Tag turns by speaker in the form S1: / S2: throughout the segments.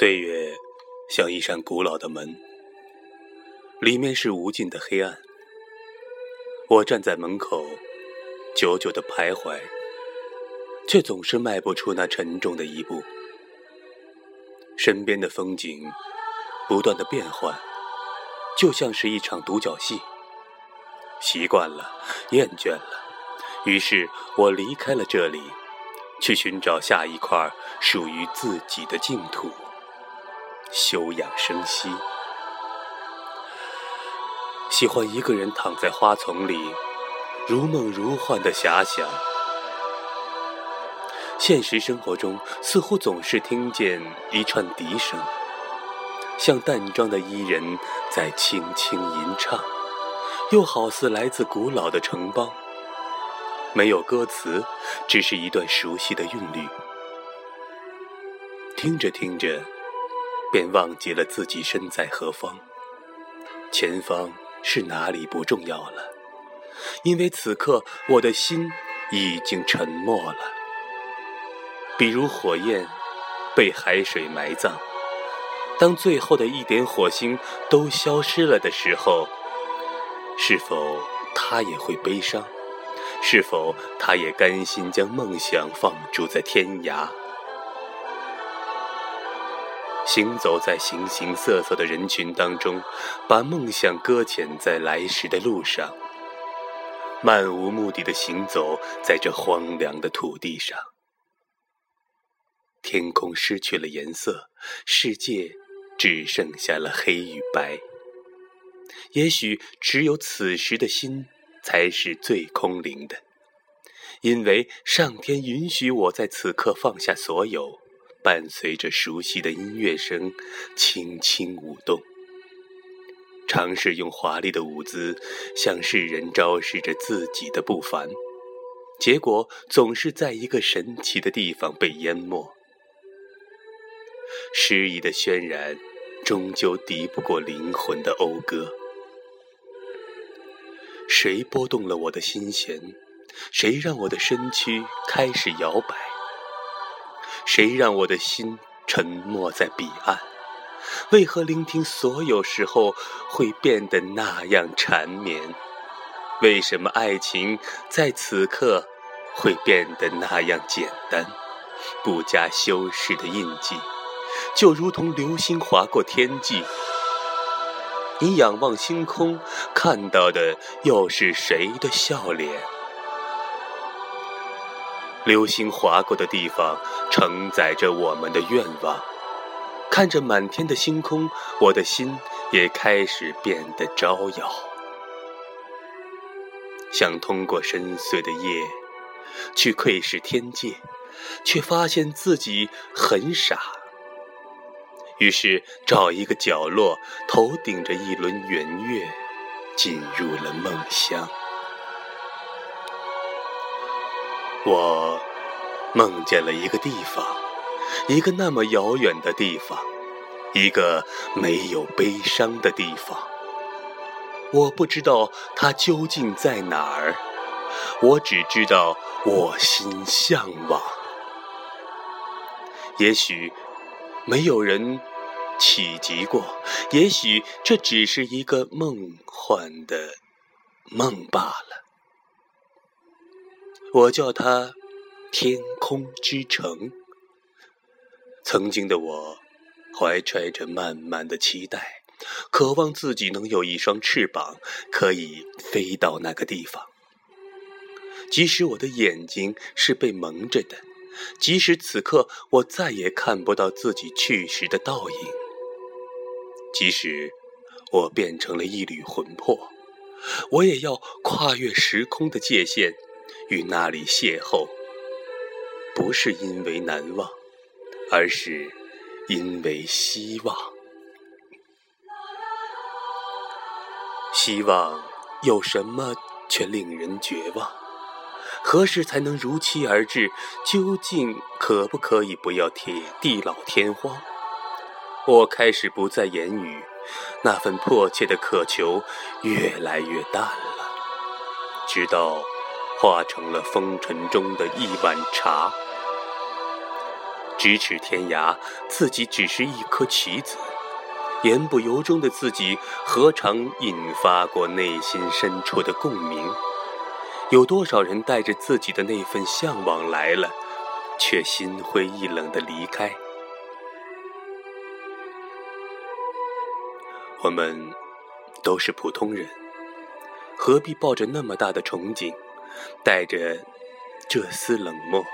S1: 岁月像一扇古老的门，里面是无尽的黑暗。我站在门口，久久的徘徊，却总是迈不出那沉重的一步。身边的风景不断的变换，就像是一场独角戏。习惯了，厌倦了，于是我离开了这里，去寻找下一块属于自己的净土。休养生息，喜欢一个人躺在花丛里，如梦如幻的遐想。现实生活中，似乎总是听见一串笛声，像淡妆的伊人在轻轻吟唱，又好似来自古老的城邦。没有歌词，只是一段熟悉的韵律。听着听着。便忘记了自己身在何方，前方是哪里不重要了，因为此刻我的心已经沉默了。比如火焰被海水埋葬，当最后的一点火星都消失了的时候，是否他也会悲伤？是否他也甘心将梦想放逐在天涯？行走在形形色色的人群当中，把梦想搁浅在来时的路上，漫无目的的行走在这荒凉的土地上。天空失去了颜色，世界只剩下了黑与白。也许只有此时的心才是最空灵的，因为上天允许我在此刻放下所有。伴随着熟悉的音乐声，轻轻舞动。尝试用华丽的舞姿向世人昭示着自己的不凡，结果总是在一个神奇的地方被淹没。诗意的渲染，终究敌不过灵魂的讴歌。谁拨动了我的心弦？谁让我的身躯开始摇摆？谁让我的心沉默在彼岸？为何聆听所有时候会变得那样缠绵？为什么爱情在此刻会变得那样简单？不加修饰的印记，就如同流星划过天际。你仰望星空，看到的又是谁的笑脸？流星划过的地方，承载着我们的愿望。看着满天的星空，我的心也开始变得招摇。想通过深邃的夜，去窥视天界，却发现自己很傻。于是找一个角落，头顶着一轮圆月，进入了梦乡。我梦见了一个地方，一个那么遥远的地方，一个没有悲伤的地方。我不知道它究竟在哪儿，我只知道我心向往。也许没有人企及过，也许这只是一个梦幻的梦罢了。我叫它天空之城。曾经的我，怀揣着满满的期待，渴望自己能有一双翅膀，可以飞到那个地方。即使我的眼睛是被蒙着的，即使此刻我再也看不到自己去时的倒影，即使我变成了一缕魂魄，我也要跨越时空的界限。与那里邂逅，不是因为难忘，而是因为希望。希望有什么却令人绝望？何时才能如期而至？究竟可不可以不要铁地老天荒？我开始不再言语，那份迫切的渴求越来越淡了，直到。化成了风尘中的一碗茶，咫尺天涯，自己只是一颗棋子。言不由衷的自己，何尝引发过内心深处的共鸣？有多少人带着自己的那份向往来了，却心灰意冷的离开？我们都是普通人，何必抱着那么大的憧憬，带着这丝冷漠？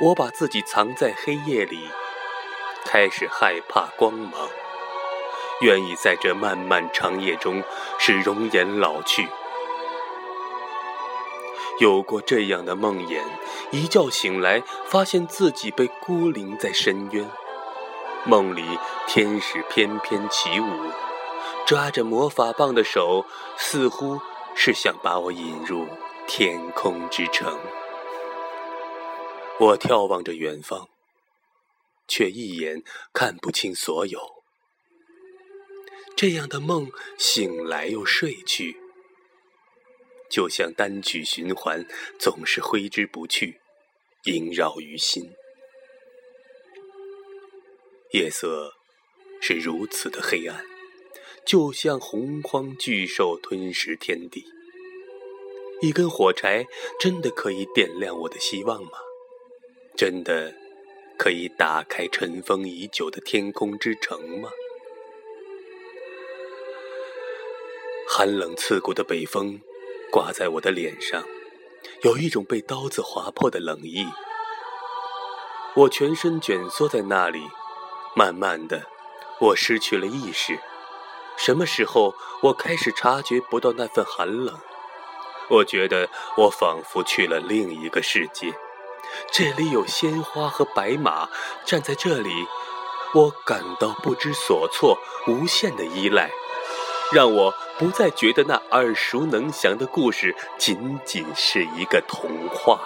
S1: 我把自己藏在黑夜里，开始害怕光芒。愿意在这漫漫长夜中使容颜老去。有过这样的梦魇，一觉醒来，发现自己被孤零在深渊。梦里天使翩翩起舞，抓着魔法棒的手，似乎是想把我引入天空之城。我眺望着远方，却一眼看不清所有。这样的梦醒来又睡去，就像单曲循环，总是挥之不去，萦绕于心。夜色是如此的黑暗，就像洪荒巨兽吞噬天地。一根火柴真的可以点亮我的希望吗？真的可以打开尘封已久的天空之城吗？寒冷刺骨的北风，刮在我的脸上，有一种被刀子划破的冷意。我全身蜷缩在那里，慢慢的，我失去了意识。什么时候，我开始察觉不到那份寒冷？我觉得我仿佛去了另一个世界，这里有鲜花和白马，站在这里，我感到不知所措，无限的依赖。让我不再觉得那耳熟能详的故事仅仅是一个童话。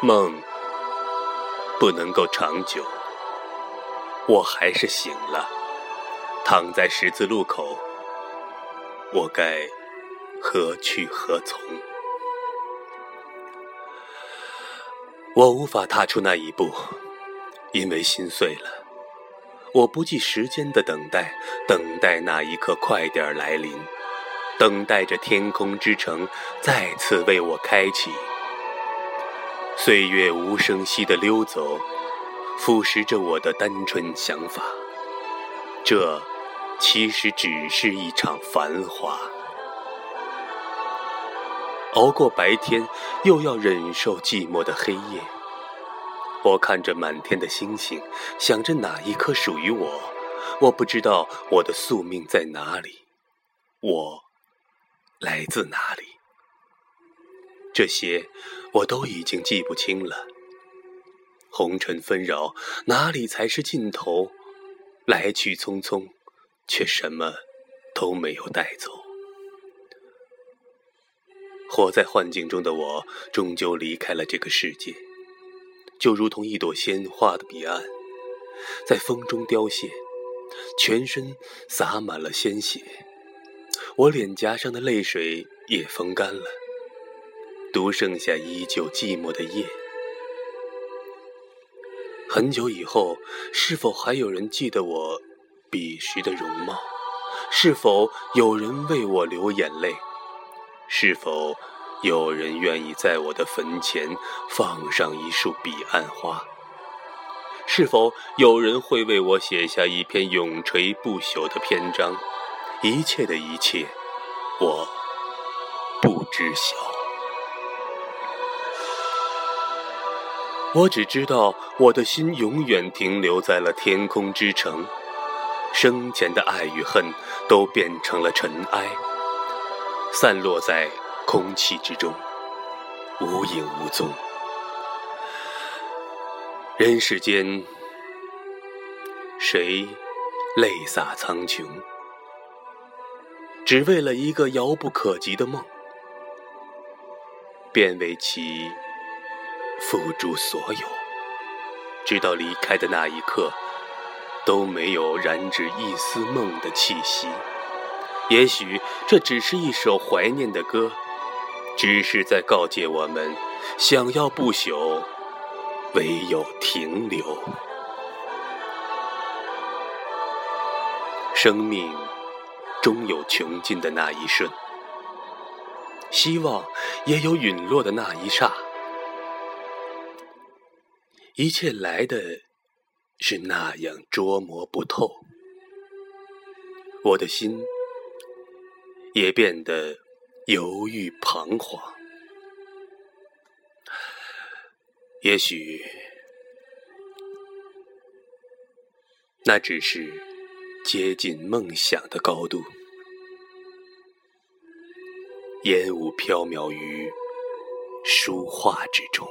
S1: 梦不能够长久，我还是醒了，躺在十字路口，我该何去何从？我无法踏出那一步，因为心碎了。我不计时间的等待，等待那一刻快点来临，等待着天空之城再次为我开启。岁月无声息的溜走，腐蚀着我的单纯想法。这其实只是一场繁华。熬过白天，又要忍受寂寞的黑夜。我看着满天的星星，想着哪一颗属于我。我不知道我的宿命在哪里，我来自哪里。这些我都已经记不清了。红尘纷扰，哪里才是尽头？来去匆匆，却什么都没有带走。活在幻境中的我，终究离开了这个世界。就如同一朵鲜花的彼岸，在风中凋谢，全身洒满了鲜血，我脸颊上的泪水也风干了，独剩下依旧寂寞的夜。很久以后，是否还有人记得我彼时的容貌？是否有人为我流眼泪？是否？有人愿意在我的坟前放上一束彼岸花？是否有人会为我写下一篇永垂不朽的篇章？一切的一切，我不知晓。我只知道，我的心永远停留在了天空之城，生前的爱与恨都变成了尘埃，散落在。空气之中，无影无踪。人世间，谁泪洒苍穹，只为了一个遥不可及的梦，便为其付诸所有，直到离开的那一刻，都没有染指一丝梦的气息。也许这只是一首怀念的歌。只是在告诫我们：想要不朽，唯有停留。生命终有穷尽的那一瞬，希望也有陨落的那一刹。一切来的是那样捉摸不透，我的心也变得犹豫彷徨。也许，那只是接近梦想的高度。烟雾飘渺于书画之中。